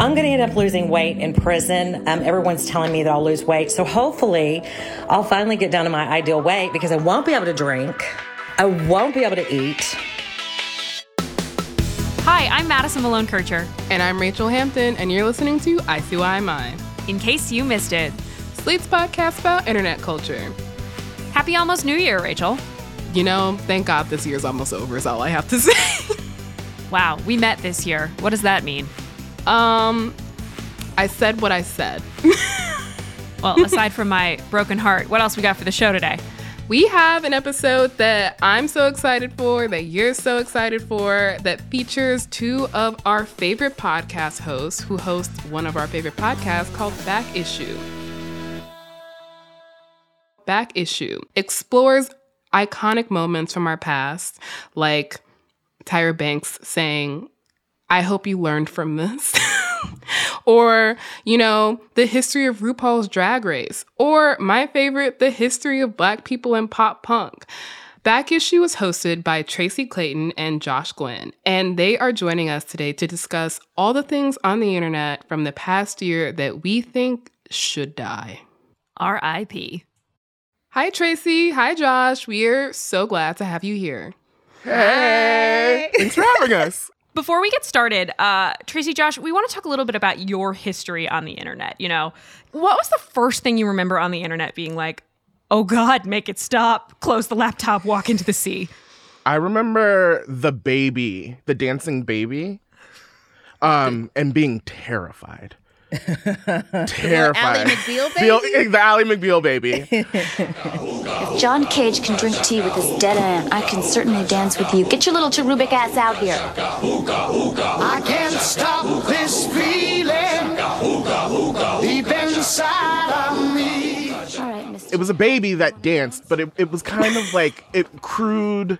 I'm going to end up losing weight in prison. Um, everyone's telling me that I'll lose weight. So hopefully, I'll finally get down to my ideal weight because I won't be able to drink. I won't be able to eat. Hi, I'm Madison Malone Kircher. And I'm Rachelle Hampton, and you're listening to ICYMI. In case you missed it, Slate's podcast about internet culture. Happy almost New Year, Rachelle. You know, thank God this year's almost over, is all I have to say. wow, we met this year. What does that mean? Um, I said what I said. well, aside from my broken heart, what else we got for the show today? We have an episode that I'm so excited for, that you're so excited for, that features two of our favorite podcast hosts who host one of our favorite podcasts called Back Issue. Back Issue explores iconic moments from our past, like Tyra Banks saying, I hope you learned from this. or, you know, the history of RuPaul's Drag Race. Or my favorite, the history of Black people in pop punk. Back Issue was hosted by Tracy Clayton and Josh Gwynn, and they are joining us today to discuss all the things on the internet from the past year that we think should die. R.I.P. Hi, Tracy. Hi, Josh. We're so glad to have you here. Hey! Thanks for having us. Before we get started, uh, Tracy, Josh, we want to talk a little bit about your history on the internet. You know, what was the first thing you remember on the internet being like, oh God, make it stop, close the laptop, walk into the sea? I remember the baby, the dancing baby, um, and being terrified. Terrified. Ally McBeal baby? the Ally McBeal baby. if John Cage can drink tea with his dead aunt, I can certainly dance with you. Get your little cherubic ass out here. I can't stop this feeling deep inside of me. All right, Mr. It was a baby that danced, but it, it was kind of like it crude,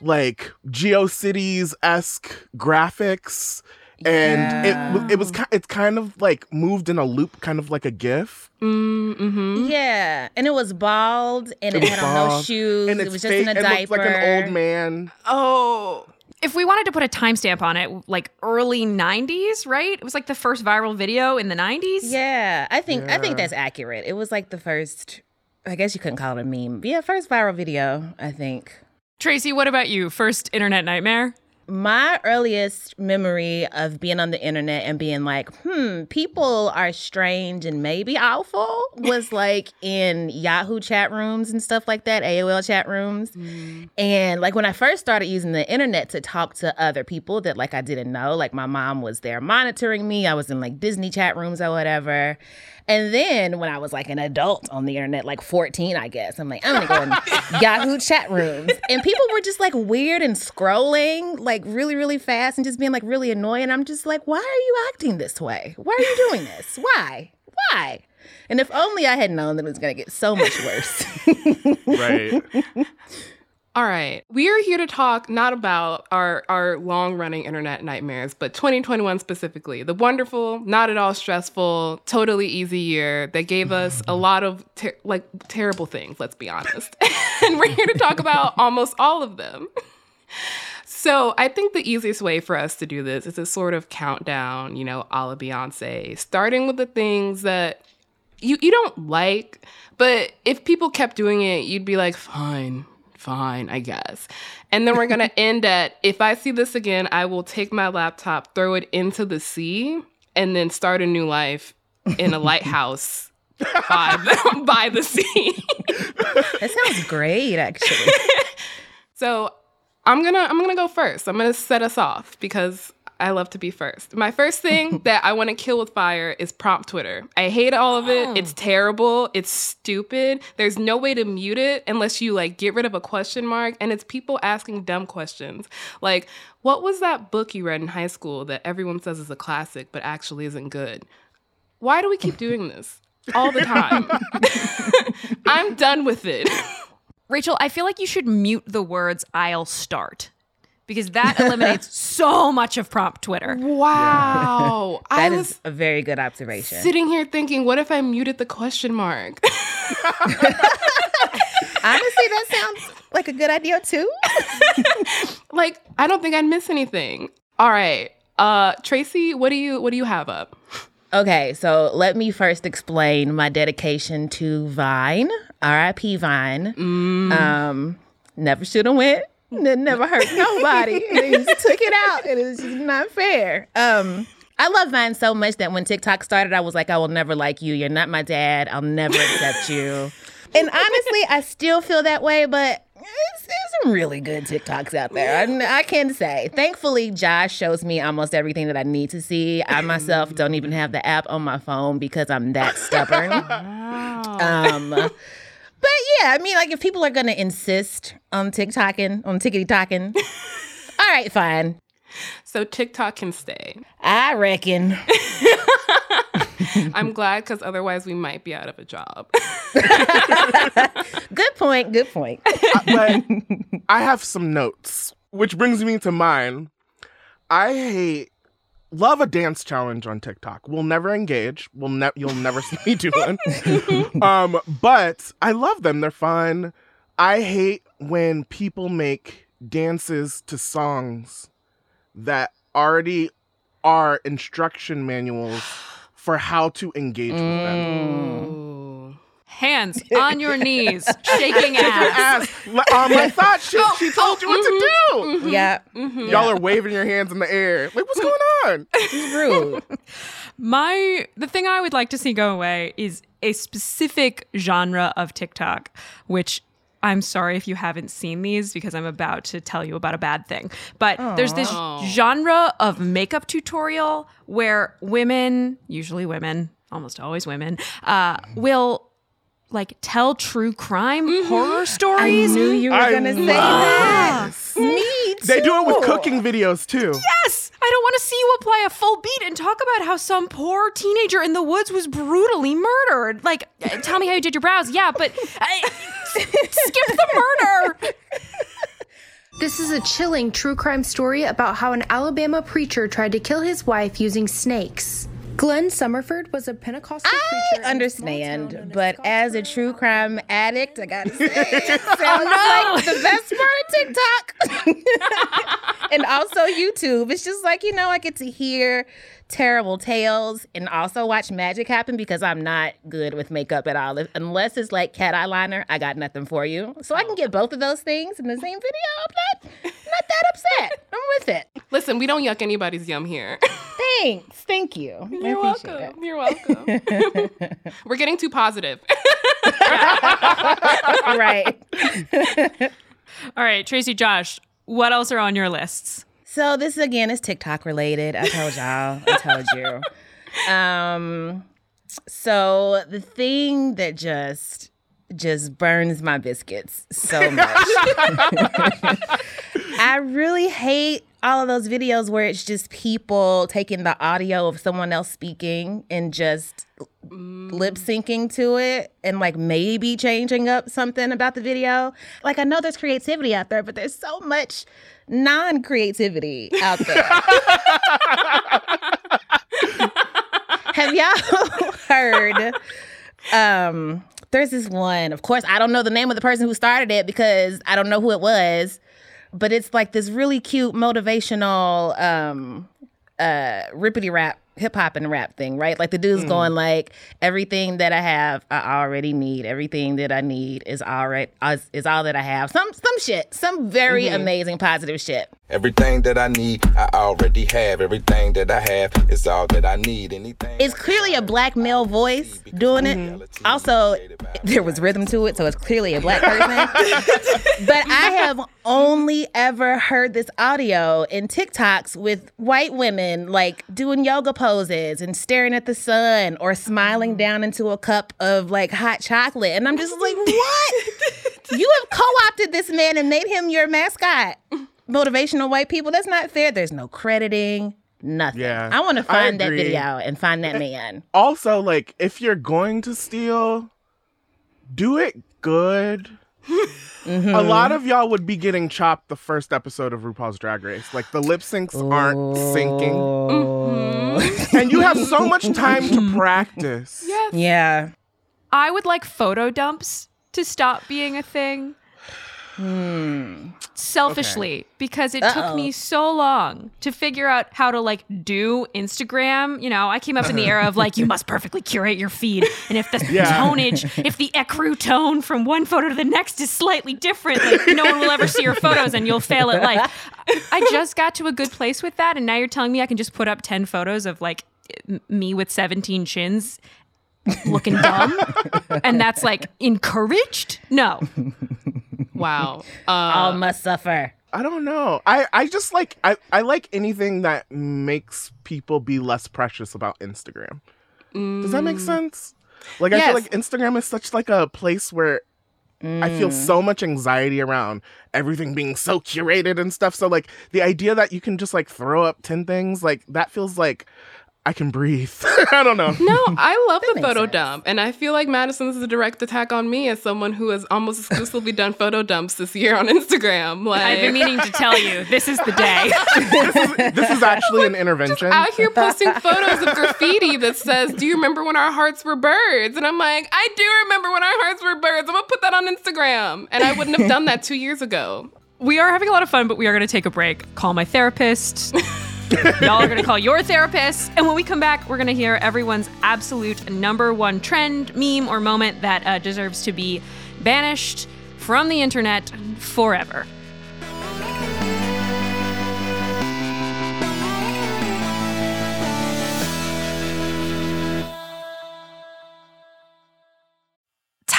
like GeoCities esque graphics and yeah. it it was it's kind of like moved in a loop, kind of like a GIF. Mm-hmm. Yeah, and it was bald, and it, it had on no shoes. And it was just in a diaper, like an old man. Oh. If we wanted to put a timestamp on it, like early '90s, right? It was like the first viral video in the '90s. Yeah, I think yeah. I think that's accurate. It was like the first. I guess you couldn't call it a meme. But Yeah, first viral video. I think. Tracy, what about you? First internet nightmare? My earliest memory of being on the internet and being like, hmm, people are strange and maybe awful was like in Yahoo chat rooms and stuff like that, AOL chat rooms. Mm. And like when I first started using the internet to talk to other people that like I didn't know, like my mom was there monitoring me, I was in like Disney chat rooms or whatever. And then when I was like an adult on the internet, like 14, I guess, I'm like, I'm gonna go in Yahoo chat rooms. And people were just like weird and scrolling like really, really fast and just being like really annoying. I'm just like, why are you acting this way? Why are you doing this? Why? Why? And if only I had known that it was gonna get so much worse. right. All right. We are here to talk not about our, our long running internet nightmares, but 2021 specifically. The wonderful, not at all stressful, totally easy year that gave us a lot of ter- like terrible things, let's be honest. and we're here to talk about almost all of them. So I think the easiest way for us to do this is a sort of countdown, you know, a la Beyonce, starting with the things that you, you don't like, but if people kept doing it, you'd be like, fine, fine, I guess. And then we're going to end at if I see this again, I will take my laptop, throw it into the sea, and then start a new life in a lighthouse by, the, by the sea. that sounds great, actually. so I'm gonna I'm gonna go first. I'm gonna set us off because I love to be first. My first thing that I want to kill with fire is prompt Twitter. I hate all of it. It's oh. terrible. It's stupid. There's no way to mute it unless you like get rid of a question mark. And it's people asking dumb questions. Like, what was that book you read in high school that everyone says is a classic but actually isn't good? Why do we keep doing this all the time? I'm done with it. Rachelle, I feel like you should mute the words I'll start because that eliminates so much of prompt Twitter. Wow. I That was is a very good observation. sitting here thinking, what if I muted the question mark? Honestly, that sounds like a good idea too. like, I don't think I'd miss anything. All right. Uh Tracy, what do you what do you have up? Okay, so let me first explain my dedication to Vine. R.I.P. Vine. Um, never should have went. N- Never hurt nobody. they just took it out. And It is just not fair. Um, I love Vine so much that when TikTok started, I was like, I will never like you. You're not my dad. I'll never accept you. And honestly, I still feel that way, but there's, some really good TikToks out there. I, I can say. Thankfully, Josh shows me almost everything that I need to see. I myself don't even have the app on my phone because I'm that stubborn. Um, but yeah, I mean, like if people are gonna insist on TikToking, on tickety talking, all right, fine. So TikTok can stay. I reckon. I'm glad because otherwise we might be out of a job. Good point. Good point. but I have some notes, which brings me to mine. I hate love a dance challenge on TikTok. We'll never engage. We'll ne- you'll never see me do one. um, but I love them. They're fun. I hate when people make dances to songs that already are instruction manuals for how to engage with them. Ooh. Hands on your knees, shaking ass. Ask, um, I thought she, she told you what to do. yeah, Y'all are waving your hands in the air. Like, what's going on? it's rude. My the thing I would like to see go away is a specific genre of TikTok, which I'm sorry if you haven't seen these because I'm about to tell you about a bad thing. But there's this genre of makeup tutorial where women, usually women, almost always women, uh, will like tell true crime horror stories. I stories. knew you were I gonna say love that. this. Me They do it with cooking videos too. Yes, I don't want to see you apply a full beat and talk about how some poor teenager in the woods was brutally murdered. Like, uh, tell me how you did your brows. Yeah, but uh, skip the murder. This is a chilling true crime story about how an Alabama preacher tried to kill his wife using snakes. Glenn Summerford was a Pentecostal I preacher. I understand, but as a true crime addict, I gotta say, it sounds oh, like the best part of TikTok and also YouTube. It's just like you know, I get to hear terrible tales and also watch magic happen because I'm not good with makeup at all. Unless it's like cat eyeliner, I got nothing for you. So I can oh. get both of those things in the same video. I'm not, not that upset. I'm with it. Listen, we don't yuck anybody's yum here. Thanks. Thank you. You're appreciate welcome. You're welcome. We're getting too positive. it. right. All right, Tracy, Josh, what else are on your lists? So this again is TikTok related. I told y'all. I told you. Um so the thing that just just burns my biscuits so much. I really hate all of those videos where it's just people taking the audio of someone else speaking and just lip syncing to it and like maybe changing up something about the video. Like I know there's creativity out there, but there's so much non-creativity out there. Have y'all heard um there's this one. Of course, I don't know the name of the person who started it because I don't know who it was, but it's like this really cute motivational um uh rippity rap hip hop and rap thing, right? Like the dude's hmm. going like everything that I have I already need. Everything that I need is already is, is all that I have. Some some shit. Some very mm-hmm. amazing positive shit. Everything that I need, I already have. Everything that I have is all that I need. Anything. It's clearly a black male voice doing it. Mm-hmm. Also, there was rhythm to it, so it's clearly a black person. but I have only ever heard this audio in TikToks with white women like doing yoga poses and staring at the sun or smiling mm. down into a cup of like hot chocolate. And I'm just like, what? you have co opted this man and made him your mascot. Motivational white people. That's not fair. There's no crediting, nothing. Yeah, I want to find that video and find that man. Also, like, if you're going to steal, do it good. A lot of y'all would be getting chopped the first episode of RuPaul's Drag Race. Like the lip syncs aren't syncing. Mm-hmm. And you have so much time to practice. Yeah. I would like photo dumps to stop being a thing. Selfishly, because it took Uh-oh. me so long to figure out how to like do Instagram. You know, I came up in the era of like, you must perfectly curate your feed. And if the Yeah. tonage, if the ecru tone from one photo to the next is slightly different, like no one will ever see your photos and you'll fail at life. I just got to a good place with that. And now you're telling me I can just put up 10 photos of like me with 17 chins looking dumb and that's like encouraged no Wow. Uh, All must suffer. I don't know. I, I just like I, I like anything that makes people be less precious about Instagram. Does that make sense? Like I feel like Instagram is such like a place where I feel so much anxiety around everything being so curated and stuff. So like the idea that you can just like throw up 10 things, like that feels like I can breathe. I don't know. No, I love the photo sense. dump. And I feel like Madison is a direct attack on me as someone who has almost exclusively done photo dumps this year on Instagram. Like i've been meaning to tell you this is the day This is actually an intervention. out here posting photos of graffiti that says, Do you remember when our hearts were birds? And I'm like, I do remember when our hearts were birds. I'm gonna put that on Instagram. And I wouldn't have done that two years ago. we are having a lot of fun but we are going to take a break call my therapist y'all are going to call your therapist and when we come back we're going to hear everyone's absolute number one trend meme or moment that uh, deserves to be banished from the internet forever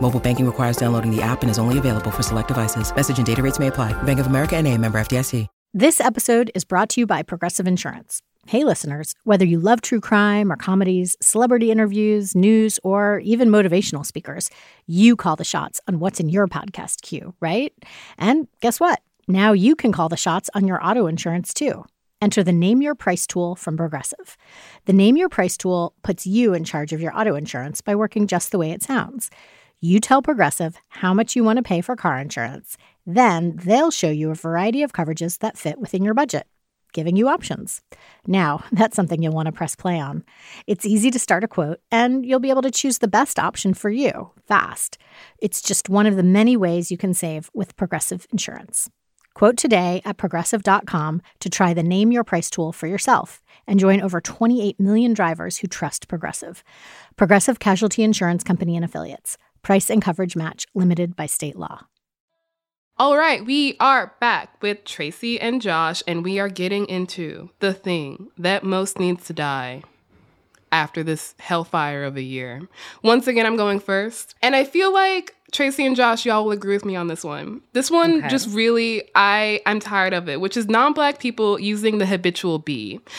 Mobile banking requires downloading the app and is only available for select devices. Message and data rates may apply. Bank of America and a member FDIC. This episode is brought to you by Progressive Insurance. Hey, listeners, whether you love true crime or comedies, celebrity interviews, news, or even motivational speakers, you call the shots on what's in your podcast queue, right? And guess what? Now you can call the shots on your auto insurance too. Enter the Name Your Price tool from Progressive. The Name Your Price tool puts you in charge of your auto insurance by working just the way it sounds. You tell Progressive how much you want to pay for car insurance. Then they'll show you a variety of coverages that fit within your budget, giving you options. Now, that's something you'll want to press play on. It's easy to start a quote, and you'll be able to choose the best option for you fast. It's just one of the many ways you can save with Progressive Insurance. Quote today at progressive.com to try the Name Your Price tool for yourself and join over 28 million drivers who trust Progressive. Progressive Casualty Insurance Company and Affiliates. Price and coverage match limited by state law. All right, we are back with Tracy and Josh, and we are getting into the thing that most needs to die after this hellfire of a year. Once again, I'm going first, and I feel like Tracy and Josh, y'all will agree with me on this one. This one Okay. just really, I, I'm tired of it, which is non-black people using the habitual B.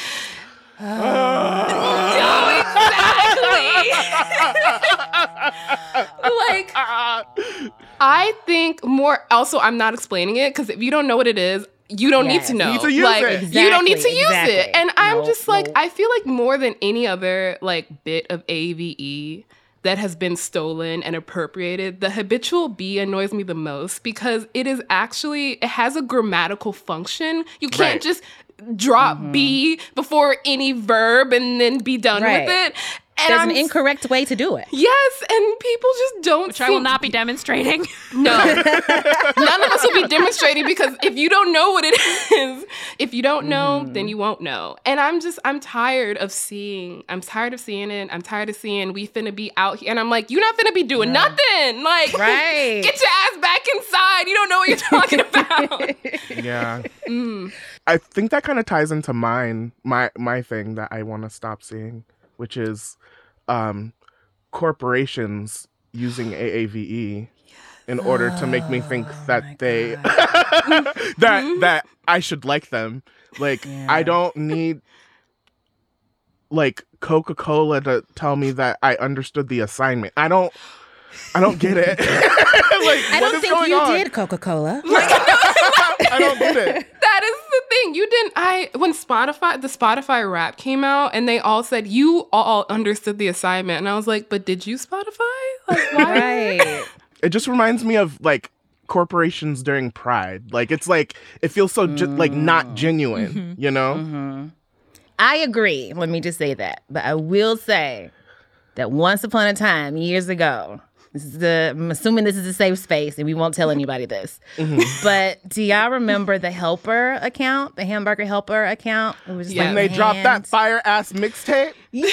like I think more also I'm not explaining it because if you don't know what it is, you don't need to know. Need to like it. you don't need to use exactly. it. And I'm Nope, just like nope. I feel like more than any other like bit of AAVE, that has been stolen and appropriated, the habitual B annoys me the most because it is actually it has a grammatical function. You can't Right. just drop B mm-hmm. before any verb and then be done Right. with it. And There's I'm an incorrect way to do it. Yes, and people just don't. Which I will not be demonstrating. No, none of us will be demonstrating because if you don't know what it is, if you don't know, Mm-hmm. then you won't know. And I'm just, I'm tired of seeing. I'm tired of seeing it. I'm tired of seeing we finna be out here, and I'm like, you're not finna be doing nothing. Like, Right. get your ass back inside. You don't know what you're talking about. Yeah. Mm. I think that kind of ties into mine, my my thing that I want to stop seeing, which is um corporations using AAVE in order to make me think that they that that I should like them. Like I don't need like Coca-Cola to tell me that I understood the assignment. I don't I don't get it. like, I what don't is think going you on? did Coca Cola. Like, no, I don't get it. that is the thing. You didn't. I when Spotify the Spotify Wrapped came out, and they all said you all understood the assignment, and I was like, but did you Spotify? Like, why? Right. It just reminds me of like corporations during Pride. Like it's like it feels so ju- like not mm. genuine, mm-hmm. you know? Mm-hmm. I agree. Let me just say that. But I will say that once upon a time, years ago, this is the, I'm assuming this is a safe space and we won't tell anybody this. Mm-hmm. But do y'all remember the Helper account, the Hamburger Helper account? It was When like they dropped that fire ass mixtape. Yo!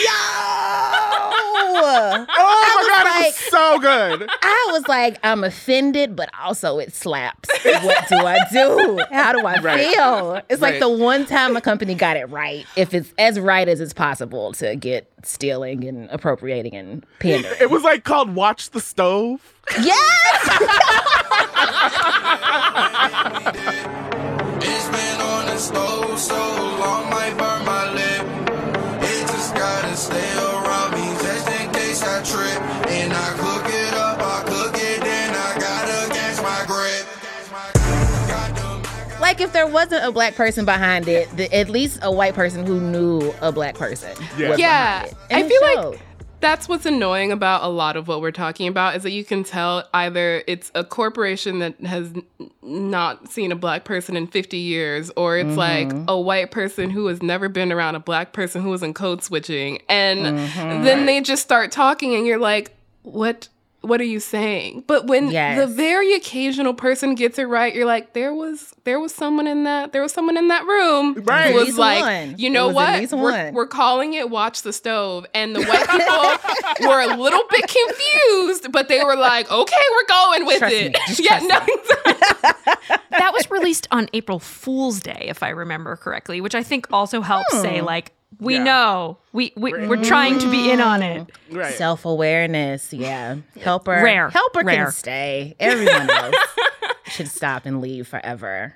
Oh my god, it was so good. I was like, I'm offended, but also it slaps. What do I do? How do I Right. feel? It's like the one time a company got it right, if it's as right as it's possible to get stealing and appropriating and pandering. It was like called Watch the Stove. Yes! like if there wasn't a black person behind it, the, at least a white person who knew a black person. Yeah, yeah. behind it. And I feel showed. like that's what's annoying about a lot of what we're talking about is that you can tell either it's a corporation that has not seen a black person in 50 years or it's like Mhm. a white person who has never been around a black person who is in code switching and Mhm. then they just start talking and you're like what what are you saying but when Yes. the very occasional person gets it right you're like there was there was someone in that there was someone in that room Right. who was least like one. you know what we're, we're calling it watch the stove and the white people were a little bit confused but they were like okay we're going with Trust it me. Yeah no that was released on April Fool's Day, if I remember correctly, which I think also helps say Hmm. like we Yeah. know we, we we're trying to be in on it. Self awareness, yeah. Helper, Rare. helper Rare. can stay. Everyone else should stop and leave forever.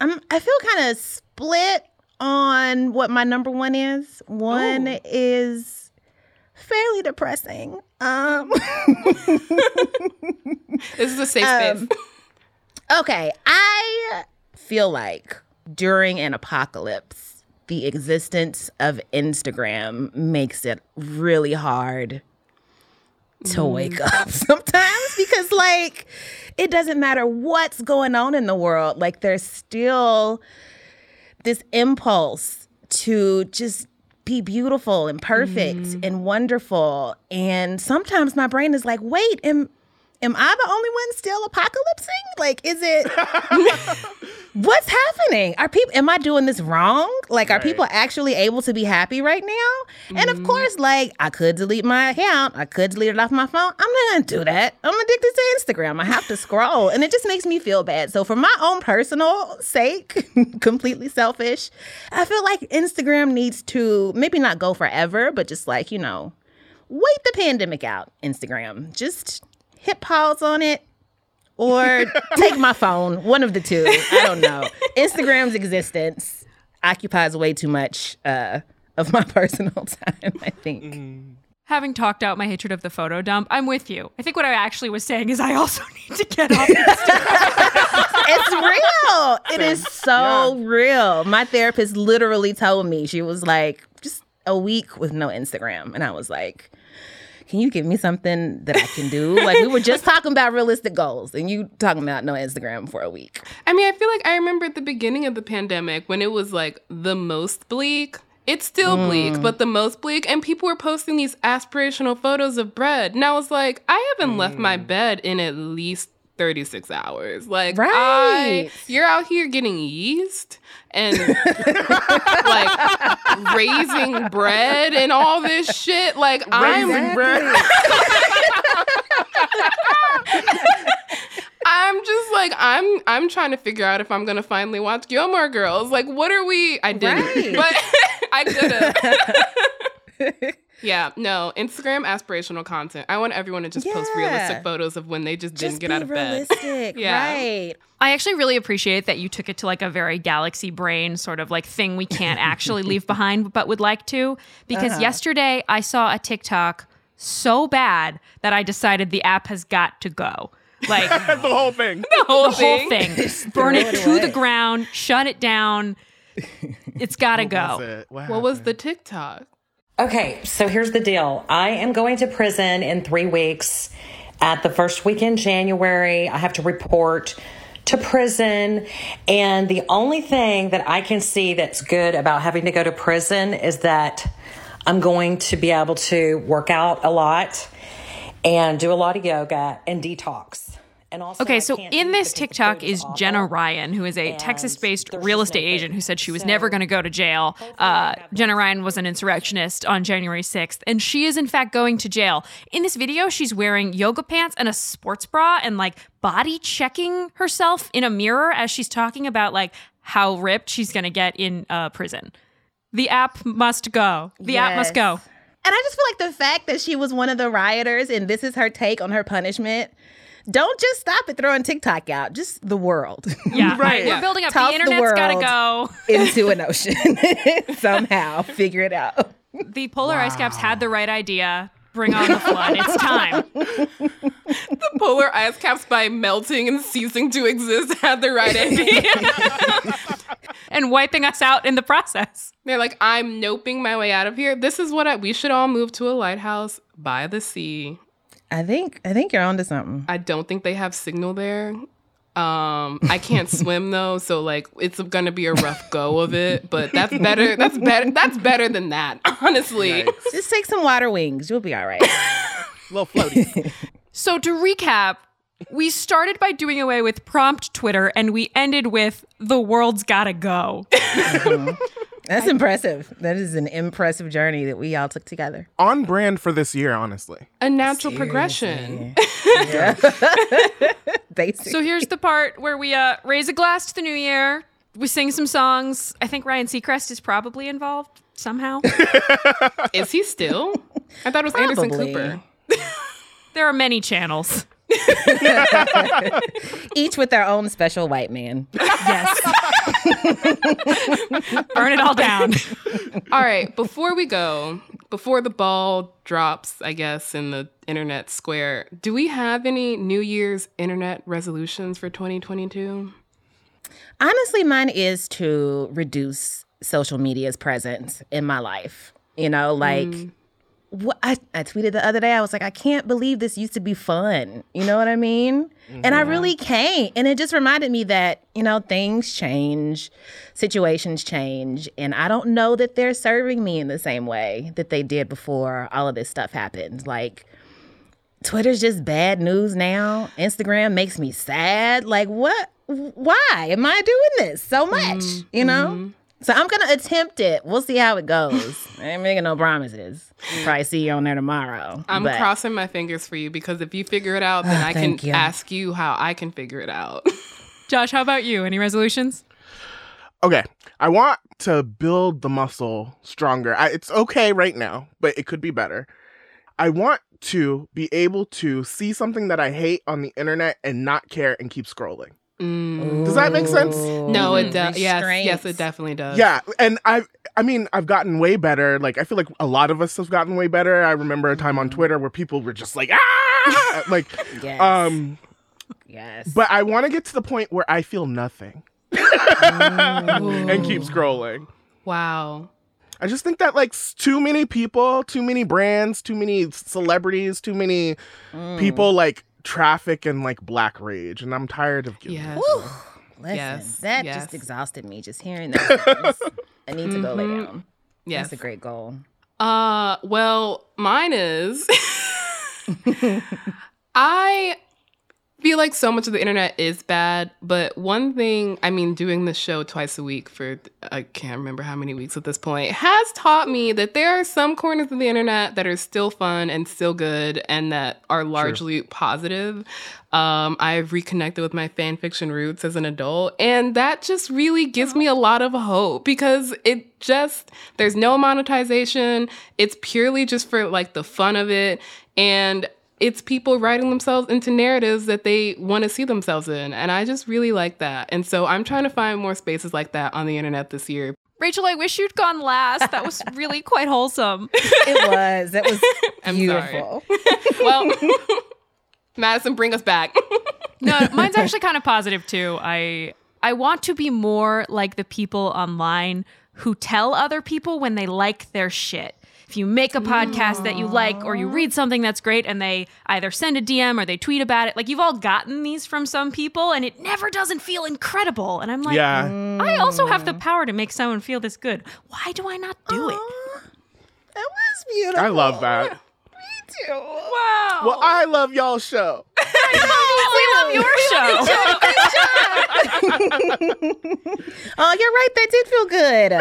I'm. I feel kind of split on what my number one is. One is fairly depressing. Um, this is a safe Um, space Okay, I feel like during an apocalypse, the existence of Instagram makes it really hard to mm. wake up sometimes because, like, it doesn't matter what's going on in the world, like, there's still this impulse to just be beautiful and perfect mm. and wonderful. And sometimes my brain is like, wait, am am I the only one still apocalypsing? Like, is it what's happening? Are people am I doing this wrong? Like, are people actually able to be happy right now? And of mm-hmm. course, like, I could delete my account, I could delete it off my phone. I'm not gonna do that. I'm addicted to Instagram. I have to scroll, and it just makes me feel bad. So, for my own personal sake, completely selfish, I feel like Instagram needs to maybe not go forever, but just like, you know, wait the pandemic out, Instagram. Just hit pause on it or take my phone. One of the two. I don't know. Instagram's existence occupies way too much uh, of my personal time, I think. Having talked out my hatred of the photo dump, I'm with you. I think what I actually was saying is I also need to get off Instagram. it's real. It is so real. My therapist literally told me, she was like, just a week with no Instagram. And I was like, can you give me something that I can do? like we were just talking about realistic goals, and you talking about no Instagram for a week. I mean, I feel like I remember at the beginning of the pandemic when it was like the most bleak. It's still bleak, Mm. but the most bleak. And people were posting these aspirational photos of bread. And I was like, I haven't left my bed in at least 36 hours. Like, I, Right. you're out here getting yeast and like raising bread and all this shit. Like, I'm Raising bread. I'm just like I'm I'm trying to figure out if I'm gonna finally watch Gilmore Girls. Like, what are we? I didn't, Right. but I could have. Yeah, no. Instagram aspirational content. I want everyone to just post realistic photos of when they just didn't get out of bed. Yeah. right? I actually really appreciate that you took it to like a very galaxy brain sort of like thing we can't actually leave behind but would like to. Because Uh-huh. yesterday I saw a TikTok so bad that I decided the app has got to go. Like the whole thing. The whole the whole thing. thing. Burn it it to the ground, shut it down. It's got to What go. was it? What, What was the TikTok? Okay, so here's the deal. I am going to prison in three weeks. At the first week in January, I have to report to prison. And the only thing that I can see that's good about having to go to prison is that I'm going to be able to work out a lot and do a lot of yoga and detox. And also, Okay, so in this TikTok is awful. Jenna Ryan, who is a And Texas based real estate no agent who said she was So- never going to go to jail. Uh, Jenna Ryan was an insurrectionist on January 6th, and she is in fact going to jail. In this video, she's wearing yoga pants and a sports bra and like body checking herself in a mirror as she's talking about like how ripped she's going to get in uh, prison. The app must go. The app must go. And I just feel like the fact that she was one of the rioters and this is her take on her punishment. Don't just stop at throwing TikTok out. Just the world Yeah, Right. We're building up. Toss the the internet's got to go. into an ocean somehow. Figure it out. The polar ice caps had the right idea. Bring on the flood. It's time. The polar ice caps by melting and ceasing to exist had the right idea. and wiping us out in the process. They're like, I'm noping my way out of here. This is what I, we should all move to a lighthouse by the sea. I think I think you're onto something. I don't think they have signal there. Um, I can't swim though, so like it's gonna be a rough go of it. But that's better. That's better. That's better than that, honestly. Just take some water wings. You'll be all right. Little floaty. So to recap, we started by doing away with prompt Twitter and we ended with the world's gotta go. That's impressive. That is an impressive journey that we all took together. On brand for this year, honestly. A natural progression. Basic. So here's the part where we uh, raise a glass to the new year. We sing some songs. I think Ryan Seacrest is probably involved somehow. Is he still? I thought it was Anderson Cooper. there are many channels. Each with their own special white man. Yes. Burn it all down. All right, before we go, before the ball drops, I guess, in the internet square, do we have any New Year's internet resolutions for 2022? Honestly, mine is to reduce social media's presence in my life. You know, like mm. What I, I tweeted the other day, I was like, I can't believe this used to be fun. You know what I mean? And I mm-hmm. really can't. And it just reminded me that, you know, things change, situations change. And I don't know that they're serving me in the same way that they did before all of this stuff happened. Like, Twitter's just bad news now. Instagram makes me sad. Like, what? Why am I doing this so much? You know? Mm-hmm. So I'm going to attempt it. We'll see how it goes. I ain't making no promises. Probably see you on there tomorrow. I'm but- crossing my fingers for you because if you figure it out, then I can you. ask you how I can figure it out. Josh, how about you? Any resolutions? Okay, I want to build the muscle stronger. I, it's okay right now, but it could be better. I want to be able to see something that I hate on the internet and not care and keep scrolling. Does that make sense? no, it does. Yes, yes, it definitely does. Yeah, and I I mean, I've gotten way better. Like I feel like a lot of us have gotten way better. I remember a time on Twitter where people were just like ah like Yes. um yes. but I want to get to the point where I feel nothing. and keep scrolling. Wow. I just think that like too many people, too many brands, too many celebrities, too many Mm. people like traffic and like black rage, and I'm tired of giving. Yes. it. Listen, Yes, that yes. just exhausted me just hearing that. I need to go lay Mhm. down. Yes. That's a great goal. Uh, well, mine is I feel like so much of the internet is bad, but one thing, I mean, doing this show twice a week for I can't remember how many weeks at this point has taught me that there are some corners of the internet that are still fun and still good and that are largely positive. Um, I've reconnected with my fan fiction roots as an adult, and that just really gives me a lot of hope because it just there's no monetization. It's purely just for like the fun of it, and it's people writing themselves into narratives that they want to see themselves in, and I just really like that. And so I'm trying to find more spaces like that on the internet this year. Rachelle, I wish you'd gone last. That was really quite wholesome. It was. It was beautiful. Well, Madison, bring us back. No, mine's actually kind of positive too. I I want to be more like the people online who tell other people when they like their shit. If you make a podcast that you like or you read something that's great and they either send a DM or they tweet about it, like you've all gotten these from some people and it never doesn't feel incredible. And I'm like, Yeah. I also have the power to make someone feel this good. Why do I not do it? That was beautiful. I love that. Me too. Wow. Well, I love y'all show. we love your show. Oh, you're right. That did feel good.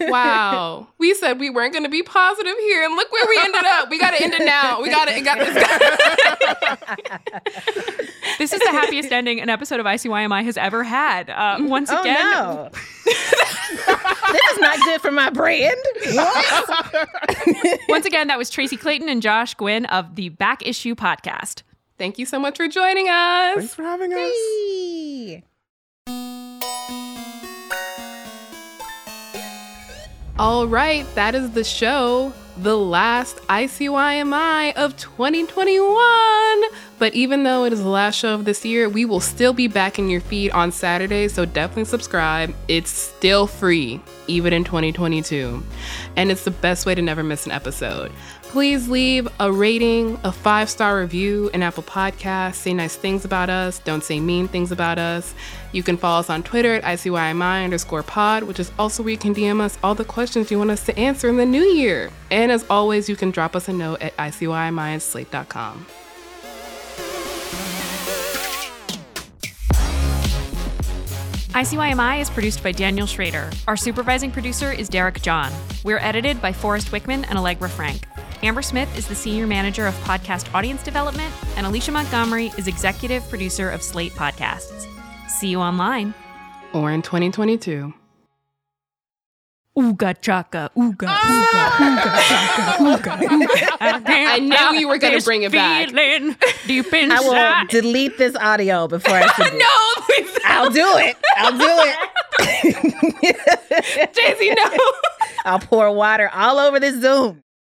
right? wow. We said we weren't going to be positive here, and look where we ended up. We got to end it now. We got to got this. This is the happiest ending an episode of ICYMI has ever had. Uh, once Oh, again, no. this is not good for my brand. Once again, that was Tracy Clayton and Josh Gwynn of the Back Issue Podcast. Thank you so much for joining us. Thanks for having us. Hey. All right, that is the show, the last ICYMI of 2021. But even though it is the last show of this year, we will still be back in your feed on Saturday, so definitely subscribe. It's still free, even in 2022. And it's the best way to never miss an episode. Please leave a rating, a five star review in Apple Podcasts. Say nice things about us. Don't say mean things about us. You can follow us on Twitter at ICYMI underscore pod, which is also where you can DM us all the questions you want us to answer in the new year. And as always, you can drop us a note at ICYMI at slate.com. ICYMI is produced by Daniel Schroeder. Our supervising producer is Derek John. We're edited by Forrest Wickman and Allegra Frank. Amber Smith is the senior manager of podcast audience development, and Alicia Montgomery is executive producer of Slate Podcasts. See you online. Or in 2022. Ooga chaka, ooga, ah! ooga, ooga chaka, ooga, ooga. I knew you were gonna bring it back. Feeling deep I will delete this audio before I send. No, please. I'll do it. I'll do it. Daisy, no. I'll pour water all over this Zoom.